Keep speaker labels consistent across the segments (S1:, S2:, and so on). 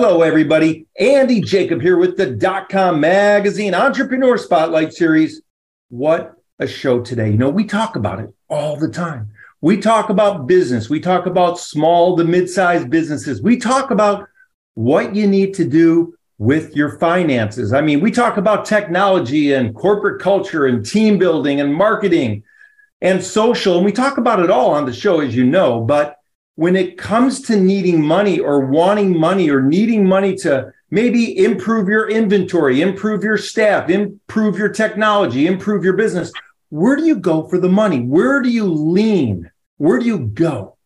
S1: Hello, everybody. Andy Jacob here with the Dotcom Magazine Entrepreneur Spotlight Series. What a show today. You know, we talk about it all the time. We talk about business. We talk about small to mid-sized businesses. We talk about what you need to do with your finances. I mean, we talk about technology and corporate culture and team building and marketing and social. And we talk about it all on the show, as you know. But when it comes to needing money or wanting money or needing money to maybe improve your inventory, improve your staff, improve your technology, improve your business, where do you go for the money? Where do you lean? Where do you go?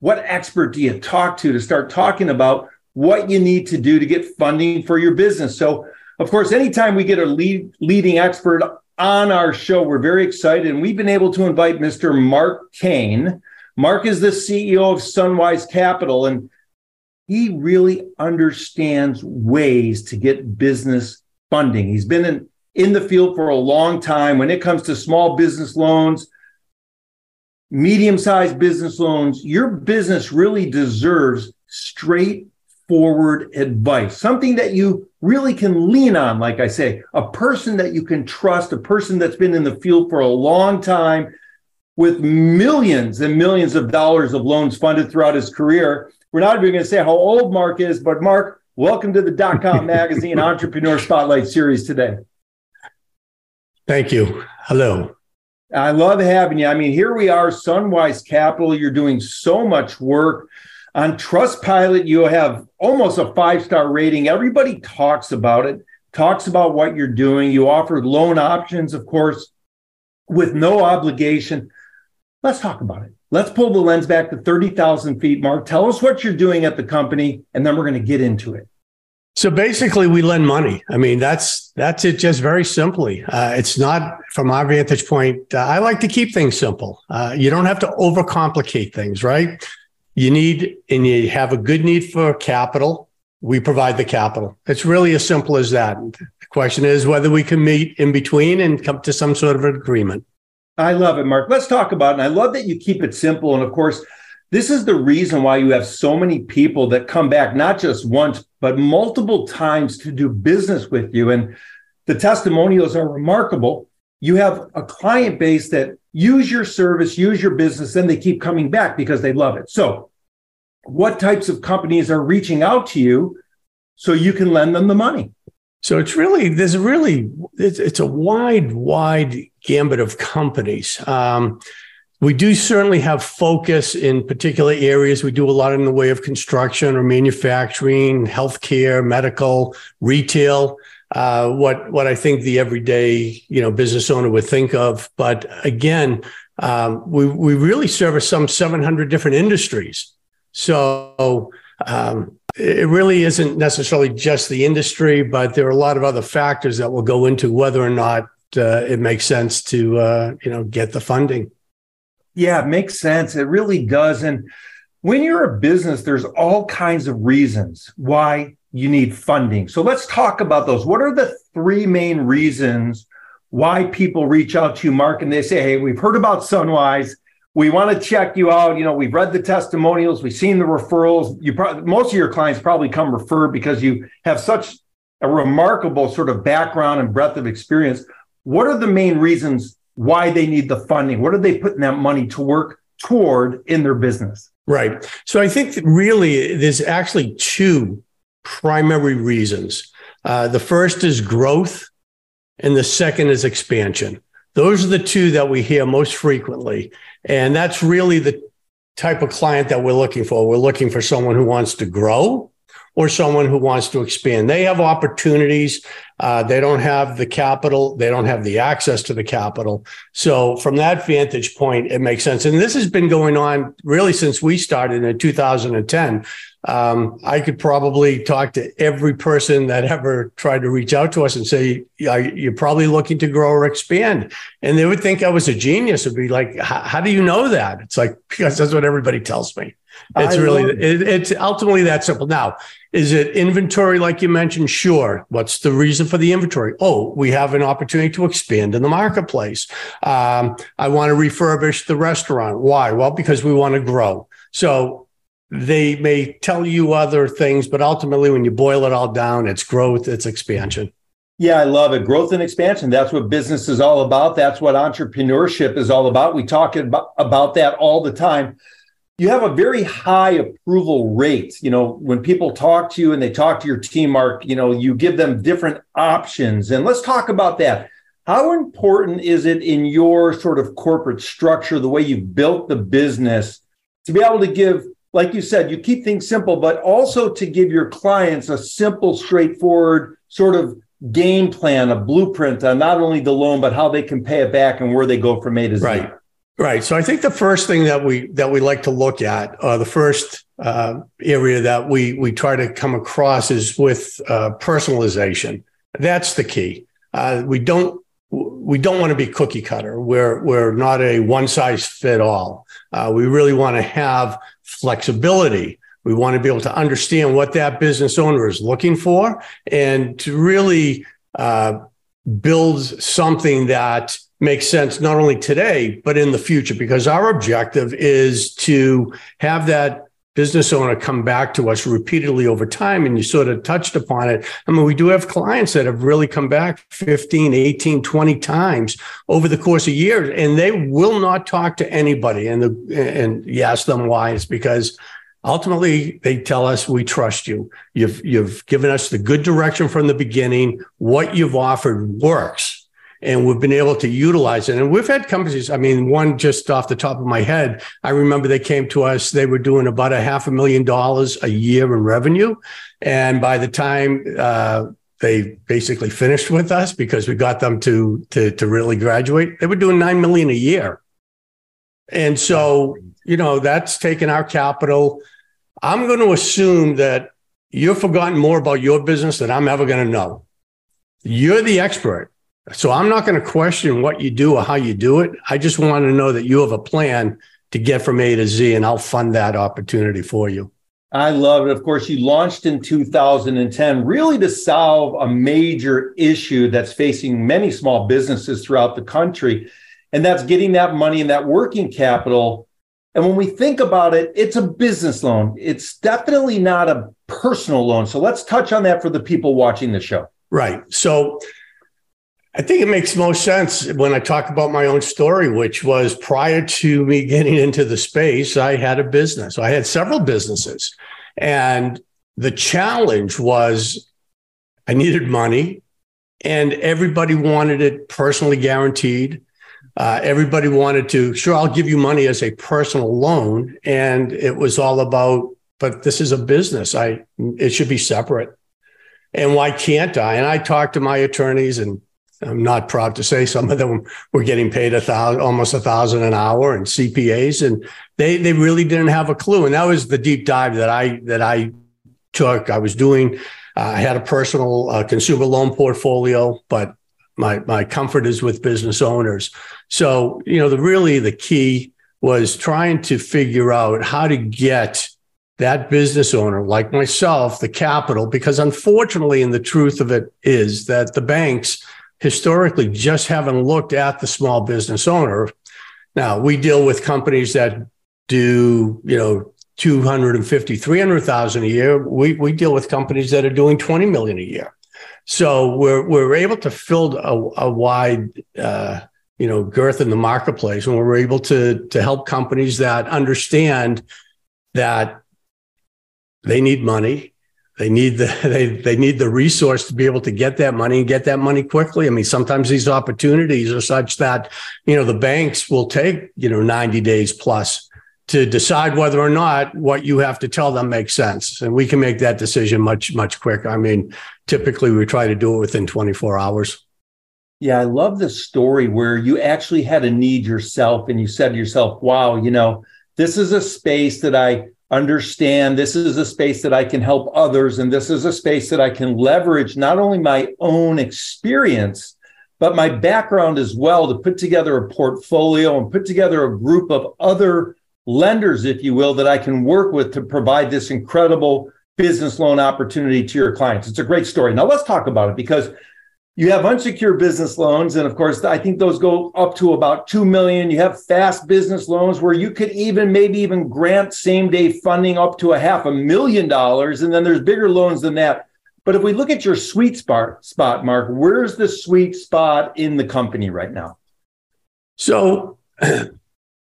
S1: What expert do you talk to to start talking about what you need to do to get funding for your business? So, of course, anytime we get a lead, leading expert on our show, we're very excited. And we've been able to invite Mr. Mark Kane Mark is the CEO of Sunwise Capital, and he really understands ways to get business funding. He's been in, in the field for a long time when it comes to small business loans, medium sized business loans. Your business really deserves straightforward advice, something that you really can lean on. Like I say, a person that you can trust, a person that's been in the field for a long time with millions and millions of dollars of loans funded throughout his career. We're not even going to say how old Mark is, but Mark, welcome to the Dot Com Magazine Entrepreneur Spotlight Series today.
S2: Thank you. Hello.
S1: I love having you. I mean, here we are, Sunwise Capital. You're doing so much work. On Trustpilot, you have almost a five star rating. Everybody talks about it, talks about what you're doing. You offer loan options, of course, with no obligation. Let's talk about it. Let's pull the lens back to 30,000 feet, Mark. Tell us what you're doing at the company, and then we're going to get into it.
S2: So basically, we lend money. I mean, that's that's it. Just very simply, uh, it's not from our vantage point. Uh, I like to keep things simple. Uh, you don't have to overcomplicate things, right? You need and you have a good need for capital. We provide the capital. It's really as simple as that. The question is whether we can meet in between and come to some sort of agreement.
S1: I love it, Mark. Let's talk about it. And I love that you keep it simple. And of course, this is the reason why you have so many people that come back, not just once, but multiple times to do business with you. And the testimonials are remarkable. You have a client base that use your service, use your business, and they keep coming back because they love it. So, what types of companies are reaching out to you so you can lend them the money?
S2: So it's really there's really it's, it's a wide wide gambit of companies. Um, we do certainly have focus in particular areas. We do a lot in the way of construction or manufacturing, healthcare, medical, retail. Uh, what what I think the everyday you know business owner would think of. But again, um, we we really service some 700 different industries. So um, it really isn't necessarily just the industry, but there are a lot of other factors that will go into whether or not uh, it makes sense to uh, you know get the funding.
S1: Yeah, it makes sense. It really does. And when you're a business, there's all kinds of reasons why you need funding. So let's talk about those. What are the three main reasons why people reach out to you, Mark, and they say, "Hey, we've heard about Sunwise." We want to check you out. You know, we've read the testimonials, we've seen the referrals. You probably most of your clients probably come referred because you have such a remarkable sort of background and breadth of experience. What are the main reasons why they need the funding? What are they putting that money to work toward in their business?
S2: Right. So I think really there's actually two primary reasons. Uh, the first is growth, and the second is expansion. Those are the two that we hear most frequently. And that's really the type of client that we're looking for. We're looking for someone who wants to grow or someone who wants to expand. They have opportunities. Uh, they don't have the capital. They don't have the access to the capital. So from that vantage point, it makes sense. And this has been going on really since we started in 2010. Um, I could probably talk to every person that ever tried to reach out to us and say, you're probably looking to grow or expand. And they would think I was a genius. It'd be like, how do you know that? It's like, because that's what everybody tells me. It's I really, it, it's ultimately that simple. Now, is it inventory like you mentioned? Sure. What's the reason for the inventory? Oh, we have an opportunity to expand in the marketplace. Um, I want to refurbish the restaurant. Why? Well, because we want to grow. So they may tell you other things, but ultimately, when you boil it all down, it's growth, it's expansion.
S1: Yeah, I love it. Growth and expansion. That's what business is all about. That's what entrepreneurship is all about. We talk about, that all the time. You have a very high approval rate. You know, when people talk to you and they talk to your team, Mark, you know, you give them different options. And let's talk about that. How important is it in your sort of corporate structure, the way you've built the business, to be able to give like you said, you keep things simple, but also to give your clients a simple, straightforward sort of game plan, a blueprint on not only the loan, but how they can pay it back and where they go from A to Z.
S2: Right. Right. So I think the first thing that we that we like to look at, uh, the first uh, area that we we try to come across is with uh, personalization. That's the key. Uh, we don't we don't want to be cookie cutter. We're we're not a one size fit all. Uh, we really want to have flexibility. We want to be able to understand what that business owner is looking for and to really uh, build something that makes sense not only today, but in the future, because our objective is to have that business owner come back to us repeatedly over time. And you sort of touched upon it. I mean, we do have clients that have really come back 15, 18, 20 times over the course of years, and they will not talk to anybody. And, the, and you ask them why, it's because ultimately they tell us we trust you. You've, you've given us the good direction from the beginning. What you've offered works and we've been able to utilize it. And we've had companies, I mean, one just off the top of my head, I remember they came to us, they were doing about a half a million dollars a year in revenue. And by the time uh, they basically finished with us because we got them to, to, to really graduate, they were doing 9 million a year. And so, you know, that's taken our capital. I'm going to assume that you've forgotten more about your business than I'm ever going to know. You're the expert. So I'm not going to question what you do or how you do it. I just want to know that you have a plan to get from A to Z, and I'll fund that opportunity for you.
S1: I love it. Of course, you launched in 2010 really to solve a major issue that's facing many small businesses throughout the country. And that's getting that money and that working capital. And when we think about it, it's a business loan. It's definitely not a personal loan. So let's touch on that for the people watching the show.
S2: Right. So I think it makes most sense when I talk about my own story, which was prior to me getting into the space, I had a business. I had several businesses. And the challenge was I needed money and everybody wanted it personally guaranteed. Uh, everybody wanted to, sure, I'll give you money as a personal loan. And it was all about, but this is a business. I, it should be separate. And why can't I? And I talked to my attorneys and I'm not proud to say some of them were getting paid a thousand, almost a thousand an hour, and CPAs, and they they really didn't have a clue. And that was the deep dive that I that I took. I was doing. Uh, I had a personal uh, consumer loan portfolio, but my my comfort is with business owners. So you know, the really the key was trying to figure out how to get that business owner like myself the capital because unfortunately and the truth of it is that the banks historically just haven't looked at the small business owner. Now we deal with companies that do, you know, 250, 300,000 a year. We, we deal with companies that are doing 20 million a year. So we're, we're able to fill a, a wide, uh, you know, girth in the marketplace and we're able to, to help companies that understand that they need money they need the they they need the resource to be able to get that money and get that money quickly. I mean, sometimes these opportunities are such that you know the banks will take you know 90 days plus to decide whether or not what you have to tell them makes sense. And we can make that decision much, much quicker. I mean, typically we try to do it within 24 hours.
S1: Yeah, I love the story where you actually had a need yourself and you said to yourself, wow, you know, this is a space that I understand. This is a space that I can help others. And this is a space that I can leverage not only my own experience, but my background as well to put together a portfolio and put together a group of other lenders, if you will, that I can work with to provide this incredible business loan opportunity to your clients. It's a great story. Now let's talk about it because you have unsecured business loans and of course I think those go up to about 2 million. You have fast business loans where you could even maybe even grant same day funding up to a half a million dollars and then there's bigger loans than that. But if we look at your sweet spot spot Mark, where's the sweet spot in the company right now?
S2: So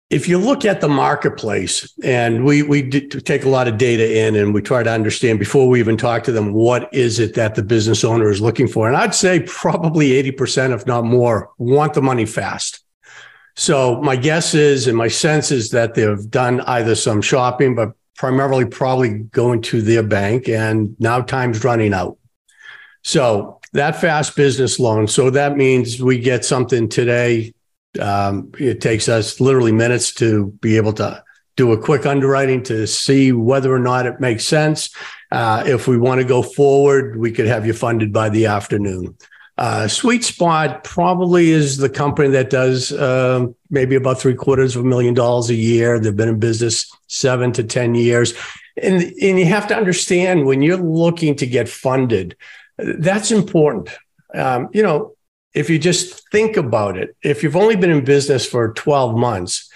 S2: if you look at the marketplace and we we take a lot of data in and we try to understand before we even talk to them what is it that the business owner is looking for? And i'd say probably 80% if not more want the money fast. So my guess is and my sense is that they've done either some shopping but primarily probably going to their bank and now time's running out. So that fast business loan so that means we get something today um, it takes us literally minutes to be able to do a quick underwriting to see whether or not it makes sense. Uh, if we want to go forward, we could have you funded by the afternoon. Uh, Sweet Spot probably is the company that does uh, maybe about three quarters of a million dollars a year. They've been in business seven to 10 years. And, and you have to understand when you're looking to get funded, that's important. Um, you know, if you just think about it, if you've only been in business for 12 months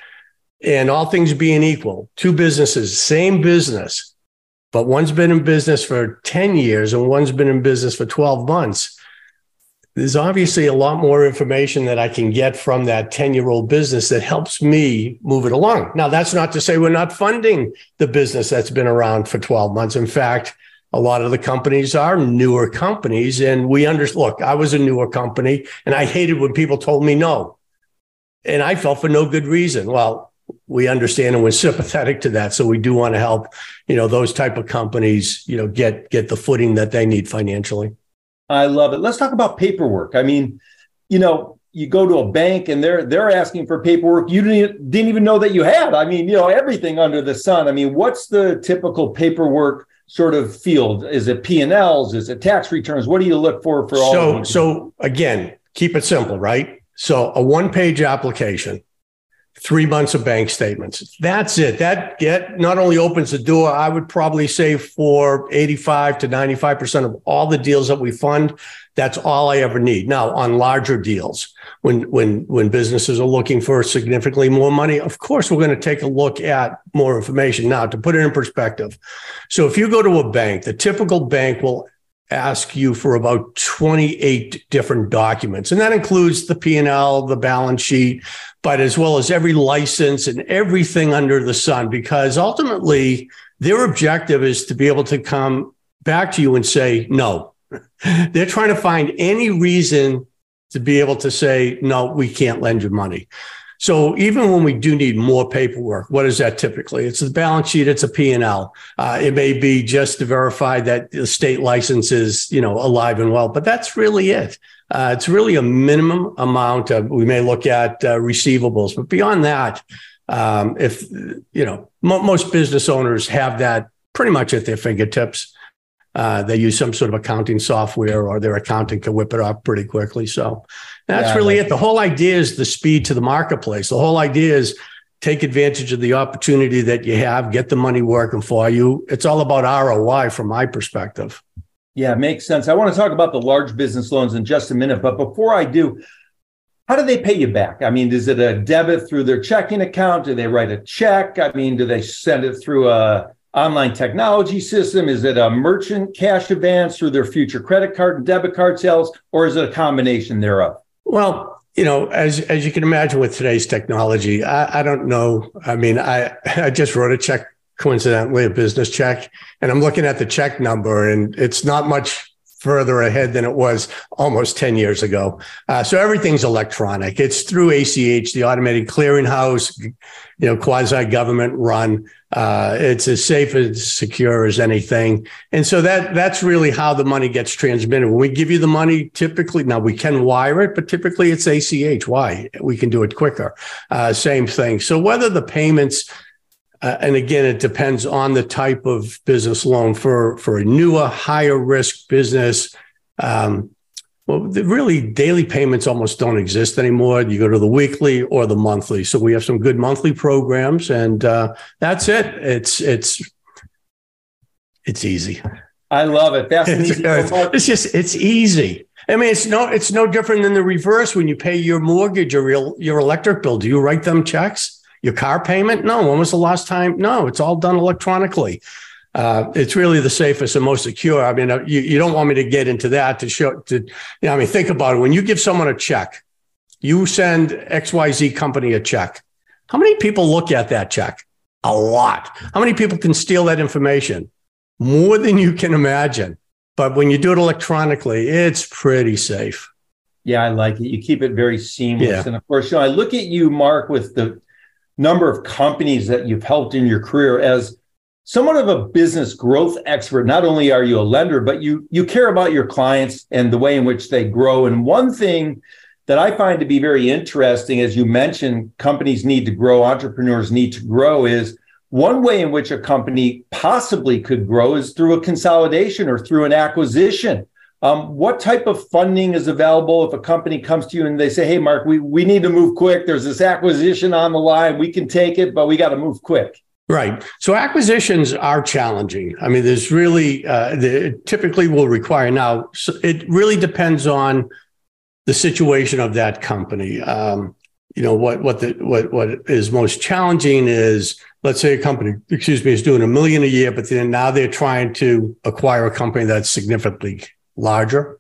S2: and all things being equal, two businesses, same business, but one's been in business for 10 years and one's been in business for 12 months, there's obviously a lot more information that I can get from that 10 year old business that helps me move it along. Now, that's not to say we're not funding the business that's been around for 12 months. In fact, a lot of the companies are newer companies and we understand look i was a newer company and i hated when people told me no. And i felt for no good reason. Well we understand and we're sympathetic to that so we do want to help you know those type of companies you know get get the footing that they need financially.
S1: I love it. Let's talk about paperwork. I mean you know you go to a bank and they're they're asking for paperwork you didn't, didn't even know that you had. I mean you know everything under the sun. I mean what's the typical paperwork sort of field? Is it P and Ls? Is it tax returns? What do you look for for all?
S2: So, so again, keep it simple, right? So, a one-page application, three months of bank statements. That's it. That get not only opens the door. I would probably say for eighty-five to ninety-five percent of all the deals that we fund, that's all I ever need. Now, on larger deals, when when when businesses are looking for significantly more money, of course we're going to take a look at more information. Now, to put it in perspective, so if you go to a bank, the typical bank will ask you for about 28 different documents and that includes the p&l the balance sheet but as well as every license and everything under the sun because ultimately their objective is to be able to come back to you and say no they're trying to find any reason to be able to say, no, we can't lend you money. So even when we do need more paperwork, what is that typically? It's a balance sheet, it's a P&L. Uh, it may be just to verify that the state license is, you know, alive and well, but that's really it. Uh, it's really a minimum amount of, we may look at uh, receivables, but beyond that, um, if, you know, mo- most business owners have that pretty much at their fingertips. Uh, they use some sort of accounting software or their accountant can whip it up pretty quickly. So that's yeah, really it. The whole idea is the speed to the marketplace. The whole idea is take advantage of the opportunity that you have, get the money working for you. It's all about ROI from my perspective.
S1: Yeah, makes sense. I want to talk about the large business loans in just a minute. But before I do, how do they pay you back? I mean, is it a debit through their checking account? Do they write a check? I mean, do they send it through a online technology system? Is it a merchant cash advance through their future credit card and debit card sales, or is it a combination thereof?
S2: Well, you know, as as you can imagine with today's technology, I, I don't know. I mean, I I just wrote a check coincidentally a business check, and I'm looking at the check number, and it's not much further ahead than it was almost 10 years ago. Uh, so everything's electronic. It's through ACH, the automated clearinghouse, you know, quasi government run. Uh, it's as safe as secure as anything. And so that that's really how the money gets transmitted. When we give you the money, typically now we can wire it, but typically it's ACH. Why? We can do it quicker. Uh, same thing. So whether the payments uh, and again, it depends on the type of business loan for, for a newer, higher risk business. Um, well, really, daily payments almost don't exist anymore. You go to the weekly or the monthly. So we have some good monthly programs, and uh, that's it. It's it's it's easy.
S1: I love it. That's
S2: it's,
S1: easy.
S2: it's just it's easy. I mean, it's no it's no different than the reverse when you pay your mortgage or your your electric bill. Do you write them checks? Your car payment? No. When was the last time? No, it's all done electronically. Uh, it's really the safest and most secure. I mean, uh, you, you don't want me to get into that to show, to, you know, I mean, think about it. When you give someone a check, you send XYZ company a check. How many people look at that check? A lot. How many people can steal that information? More than you can imagine. But when you do it electronically, it's pretty safe.
S1: Yeah, I like it. You keep it very seamless. Yeah. And of course, you know, I look at you, Mark, with the number of companies that you've helped in your career as somewhat of a business growth expert. Not only are you a lender but you you care about your clients and the way in which they grow. And one thing that i find to be very interesting as you mentioned companies need to grow entrepreneurs need to grow is one way in which a company possibly could grow is through a consolidation or through an acquisition um, what type of funding is available if a company comes to you and they say, "Hey, Mark, we we need to move quick. There's this acquisition on the line. We can take it, but we got to move quick."
S2: Right. So acquisitions are challenging. I mean, there's really uh, the, typically will require now. So it really depends on the situation of that company. Um, you know what what the what what is most challenging is let's say a company excuse me is doing a million a year but then now they're trying to acquire a company that's significantly larger.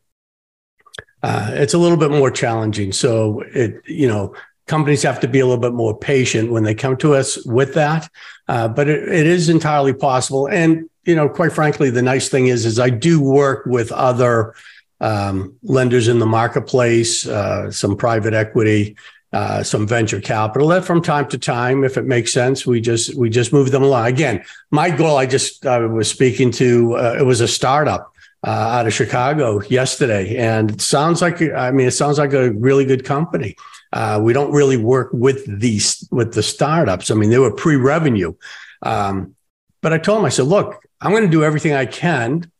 S2: Uh, it's a little bit more challenging. So it, you know, companies have to be a little bit more patient when they come to us with that. Uh, but it, it is entirely possible. And you know, quite frankly, the nice thing is, is I do work with other um, lenders in the marketplace, uh, some private equity, uh, some venture capital. That from time to time, if it makes sense, we just we just move them along. Again, my goal, I just I was speaking to, uh, it was a startup uh, out of Chicago yesterday, and it sounds like I mean it sounds like a really good company. Uh, we don't really work with these with the startups. I mean they were pre-revenue, um, but I told them I said, look, I'm going to do everything I can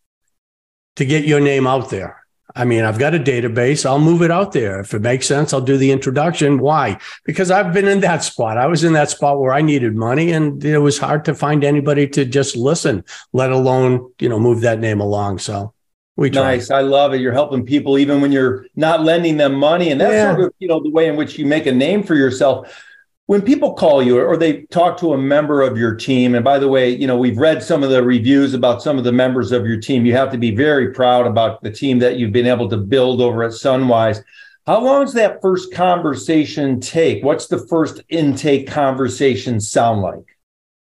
S2: to get your name out there. I mean, I've got a database. I'll move it out there. If it makes sense, I'll do the introduction. Why? Because I've been in that spot. I was in that spot where I needed money and it was hard to find anybody to just listen, let alone, you know, move that name along. So we try.
S1: Nice. I love it. You're helping people even when you're not lending them money. And that's yeah. sort of, you know, the way in which you make a name for yourself when people call you or they talk to a member of your team and by the way you know we've read some of the reviews about some of the members of your team you have to be very proud about the team that you've been able to build over at sunwise. How long does that first conversation take? What's the first intake conversation sound like?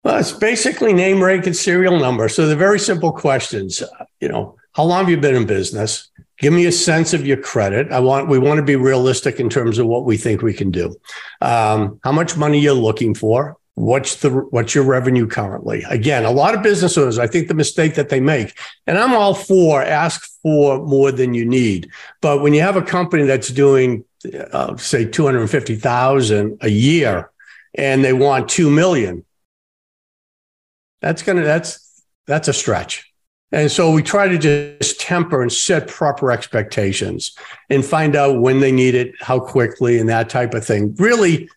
S2: Well it's basically name rank and serial number. So they're very simple questions. You know how long have you been in business Give me a sense of your credit. I want we want to be realistic in terms of what we think we can do. Um, how much money you're looking for? What's the what's your revenue currently? Again, a lot of business owners, I think the mistake that they make, and I'm all for ask for more than you need. But when you have a company that's doing, uh, say, two hundred fifty thousand a year, and they want two million, that's gonna that's that's a stretch. And so we try to just temper and set proper expectations and find out when they need it, how quickly, and that type of thing. Really,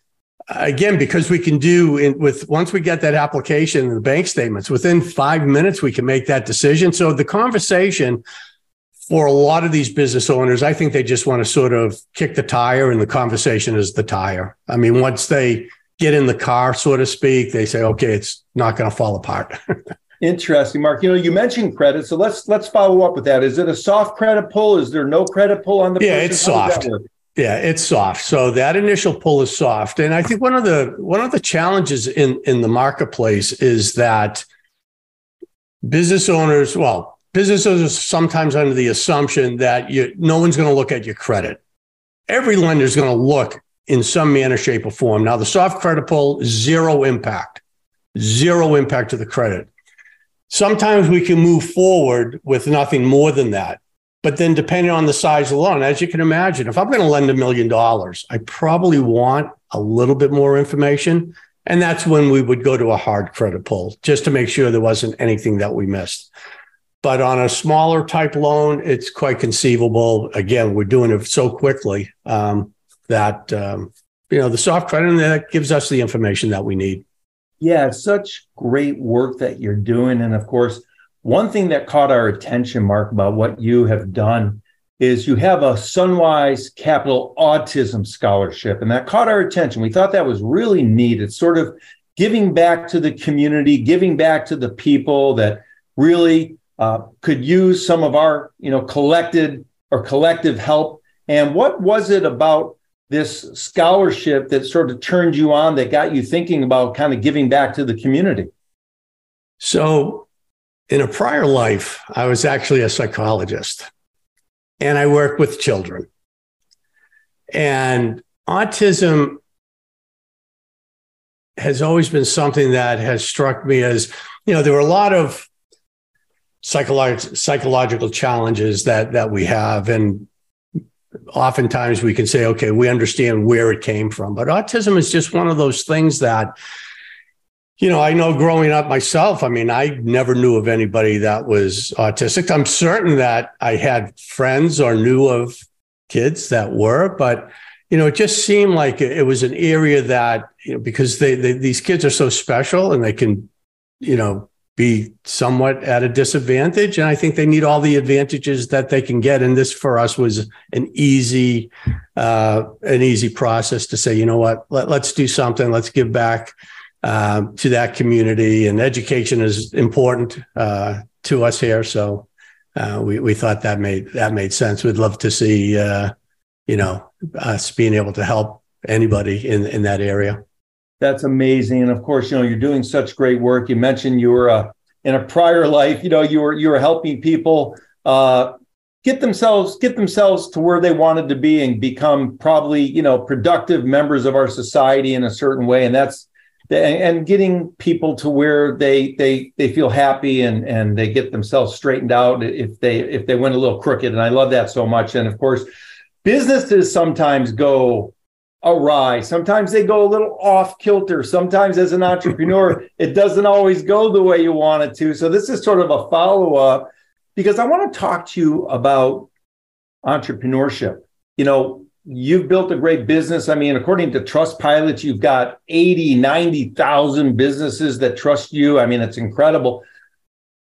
S2: again, because we can do in, with once we get that application and the bank statements within five minutes, we can make that decision. So the conversation for a lot of these business owners, I think they just want to sort of kick the tire, and the conversation is the tire. I mean, once they get in the car, so to speak, they say, okay, it's not going to fall apart.
S1: Interesting, Mark. You know, you mentioned credit, so let's let's follow up with that. Is it a soft credit pull? Is there no credit pull on the?
S2: Yeah, it's soft. Yeah, it's soft. So that initial pull is soft, and I think one of the one of the challenges in in the marketplace is that business owners, well, business owners are sometimes under the assumption that you no one's going to look at your credit. Every lender is going to look in some manner, shape, or form. Now, the soft credit pull, zero impact, zero impact to the credit. Sometimes we can move forward with nothing more than that. But then, depending on the size of the loan, as you can imagine, if I'm going to lend a million dollars, I probably want a little bit more information. And that's when we would go to a hard credit pull just to make sure there wasn't anything that we missed. But on a smaller type loan, it's quite conceivable. Again, we're doing it so quickly um, that um, you know the soft credit that gives us the information that we need.
S1: Yeah, such great work that you're doing, and of course, one thing that caught our attention, Mark, about what you have done is you have a Sunwise Capital Autism Scholarship, and that caught our attention. We thought that was really neat. It's sort of giving back to the community, giving back to the people that really uh, could use some of our, you know, collected or collective help. And what was it about this scholarship that sort of turned you on, that got you thinking about kind of giving back to the community?
S2: So in a prior life, I was actually a psychologist and I work with children. And autism has always been something that has struck me as, you know, there were a lot of psychological challenges that that we have and oftentimes we can say okay we understand where it came from but autism is just one of those things that you know, I know growing up myself, I mean, I never knew of anybody that was autistic. I'm certain that I had friends or knew of kids that were, but you know, it just seemed like it was an area that, you know, because they, they these kids are so special and they can, you know, be somewhat at a disadvantage. And I think they need all the advantages that they can get. And this for us was an easy, uh, an easy process to say, you know what, let, let's do something, let's give back um, to that community. And education is important uh, to us here, so uh, we we thought that made that made sense. We'd love to see uh, you know us being able to help anybody in in that area.
S1: That's amazing, and of course, you know you're doing such great work. You mentioned you were uh, in a prior life. You know you were you were helping people uh, get themselves get themselves to where they wanted to be and become probably you know productive members of our society in a certain way and that's and getting people to where they they they feel happy and and they get themselves straightened out if they if they went a little crooked and i love that so much and of course businesses sometimes go awry sometimes they go a little off kilter sometimes as an entrepreneur it doesn't always go the way you want it to so this is sort of a follow-up because i want to talk to you about entrepreneurship you know you've built a great business. I mean, according to Trustpilot, you've got 80, 90,000 businesses that trust you. I mean, it's incredible.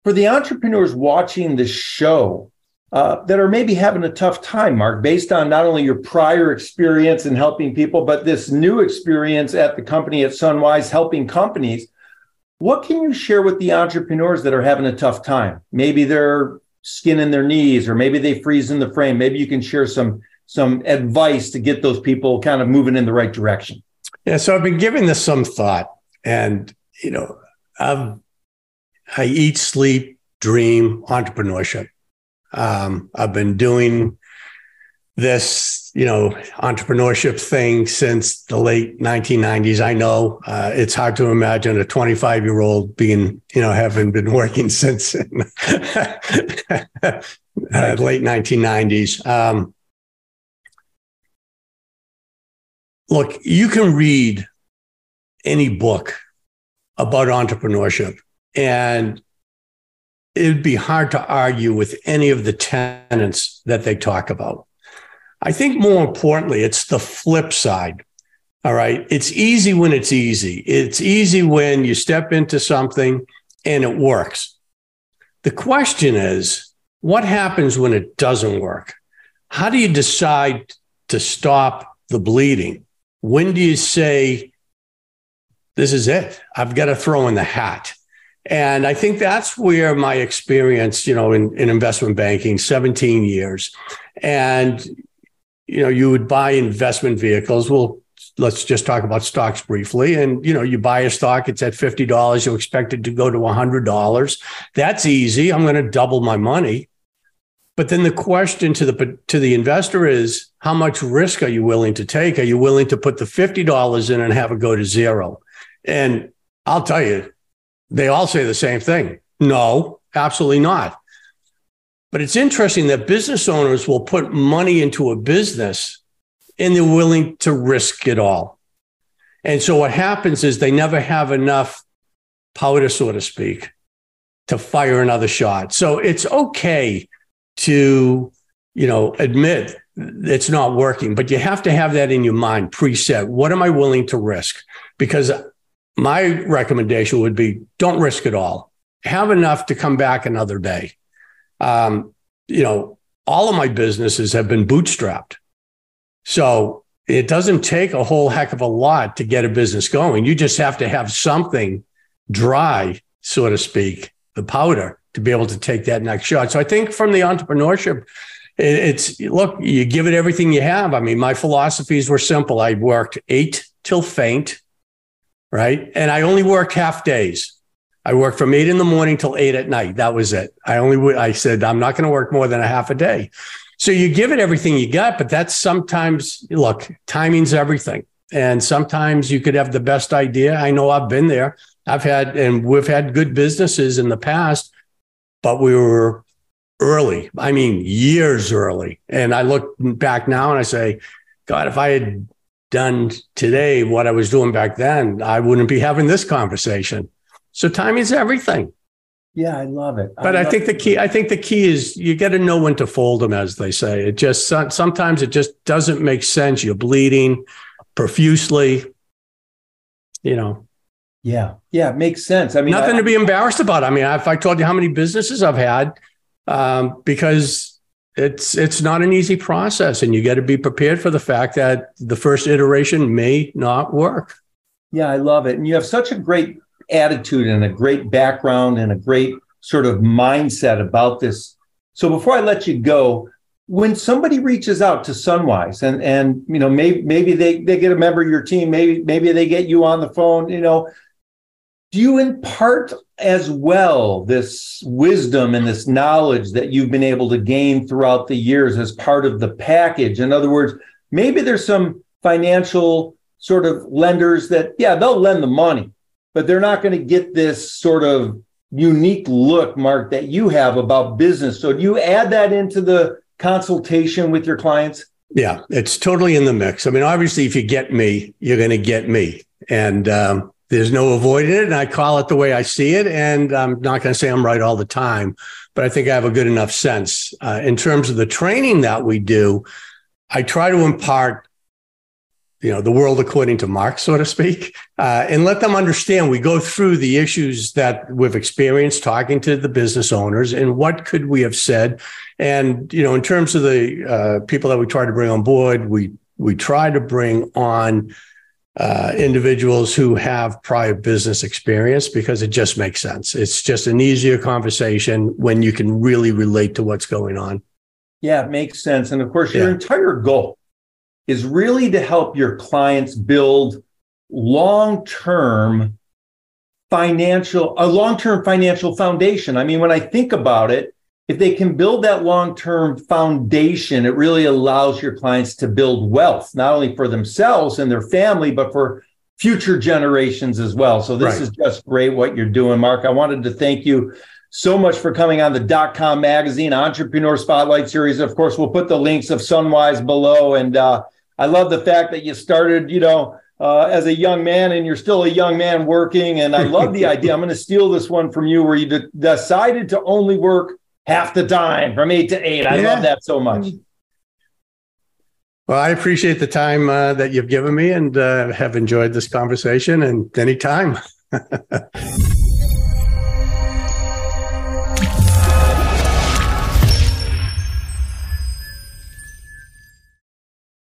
S1: For the entrepreneurs watching this show uh, that are maybe having a tough time, Mark, based on not only your prior experience in helping people, but this new experience at the company at Sunwise helping companies, what can you share with the entrepreneurs that are having a tough time? Maybe they're skin in their knees, or maybe they freeze in the frame. Maybe you can share some some advice to get those people kind of moving in the right direction?
S2: Yeah, so I've been giving this some thought, and you know, I've, I eat, sleep, dream entrepreneurship. Um, I've been doing this, you know, entrepreneurship thing since the late 1990s. I know uh, it's hard to imagine a 25 year old being, you know, having been working since uh, late 1990s. Um, look, you can read any book about entrepreneurship and it'd be hard to argue with any of the tenets that they talk about. I think more importantly, it's the flip side. All right. It's easy when it's easy. It's easy when you step into something and it works. The question is, what happens when it doesn't work? How do you decide to stop the bleeding? when do you say, this is it? I've got to throw in the hat. And I think that's where my experience, you know, in, in investment banking, 17 years. And, you know, you would buy investment vehicles. Well, let's just talk about stocks briefly. And, you know, you buy a stock, it's at $50, you expect it to go to $100. That's easy. I'm going to double my money. But then the question to the to the investor is how much risk are you willing to take? Are you willing to put the $50 in and have it go to zero? And I'll tell you, they all say the same thing. No, absolutely not. But it's interesting that business owners will put money into a business and they're willing to risk it all. And so what happens is they never have enough powder, so to speak, to fire another shot. So it's okay to, you know, admit it's not working, but you have to have that in your mind preset. What am I willing to risk? Because my recommendation would be don't risk it all. Have enough to come back another day um, you know, all of my businesses have been bootstrapped. So it doesn't take a whole heck of a lot to get a business going. You just have to have something dry, so to speak, the powder to be able to take that next shot. So I think from the entrepreneurship, it's look, you give it everything you have. I mean, my philosophies were simple. I worked eight till faint, right? And I only worked half days. I worked from eight in the morning till eight at night. That was it. I only, I said, I'm not going to work more than a half a day. So you give it everything you got, but that's sometimes, look, timing's everything. And sometimes you could have the best idea. I know I've been there. I've had, and we've had good businesses in the past, but we were early. I mean, years early. And I look back now and I say, God, if I had done today what I was doing back then, I wouldn't be having this conversation. So timing is everything.
S1: Yeah, I love it.
S2: But I, I think the key, I think the key is you got to know when to fold them, as they say. It just sometimes it just doesn't make sense. You're bleeding profusely, you know.
S1: Yeah, yeah, it makes sense. I mean,
S2: nothing
S1: I,
S2: to be embarrassed about. I mean, if I told you how many businesses I've had, um, because it's it's not an easy process, and you got to be prepared for the fact that the first iteration may not work.
S1: Yeah, I love it, and you have such a great attitude and a great background and a great sort of mindset about this. So before I let you go, when somebody reaches out to Sunwise and and you know maybe maybe they they get a member of your team, maybe maybe they get you on the phone, you know, do you impart as well this wisdom and this knowledge that you've been able to gain throughout the years as part of the package? In other words, maybe there's some financial sort of lenders that yeah, they'll lend the money, but they're not going to get this sort of unique look, Mark, that you have about business. So do you add that into the consultation with your clients?
S2: Yeah, it's totally in the mix. I mean, obviously, if you get me, you're going to get me. And um, there's no avoiding it. And I call it the way I see it. And I'm not going to say I'm right all the time, but I think I have a good enough sense. Uh, in terms of the training that we do, I try to impart you know the world according to mark so to speak uh, and let them understand we go through the issues that we've experienced talking to the business owners and what could we have said and you know in terms of the uh, people that we try to bring on board we we try to bring on uh, individuals who have prior business experience because it just makes sense it's just an easier conversation when you can really relate to what's going on
S1: yeah it makes sense and of course your yeah. entire goal is really to help your clients build long-term financial a long-term financial foundation. I mean, when I think about it, if they can build that long-term foundation, it really allows your clients to build wealth, not only for themselves and their family, but for future generations as well. So this right. is just great what you're doing, Mark. I wanted to thank you so much for coming on the dot com magazine entrepreneur spotlight series. Of course, we'll put the links of Sunwise below. And uh, I love the fact that you started, you know, uh, as a young man and you're still a young man working. And I love the idea. I'm going to steal this one from you where you de- decided to only work half the time from eight to eight. I yeah. love that so much.
S2: Well, I appreciate the time uh, that you've given me and uh, have enjoyed this conversation and anytime.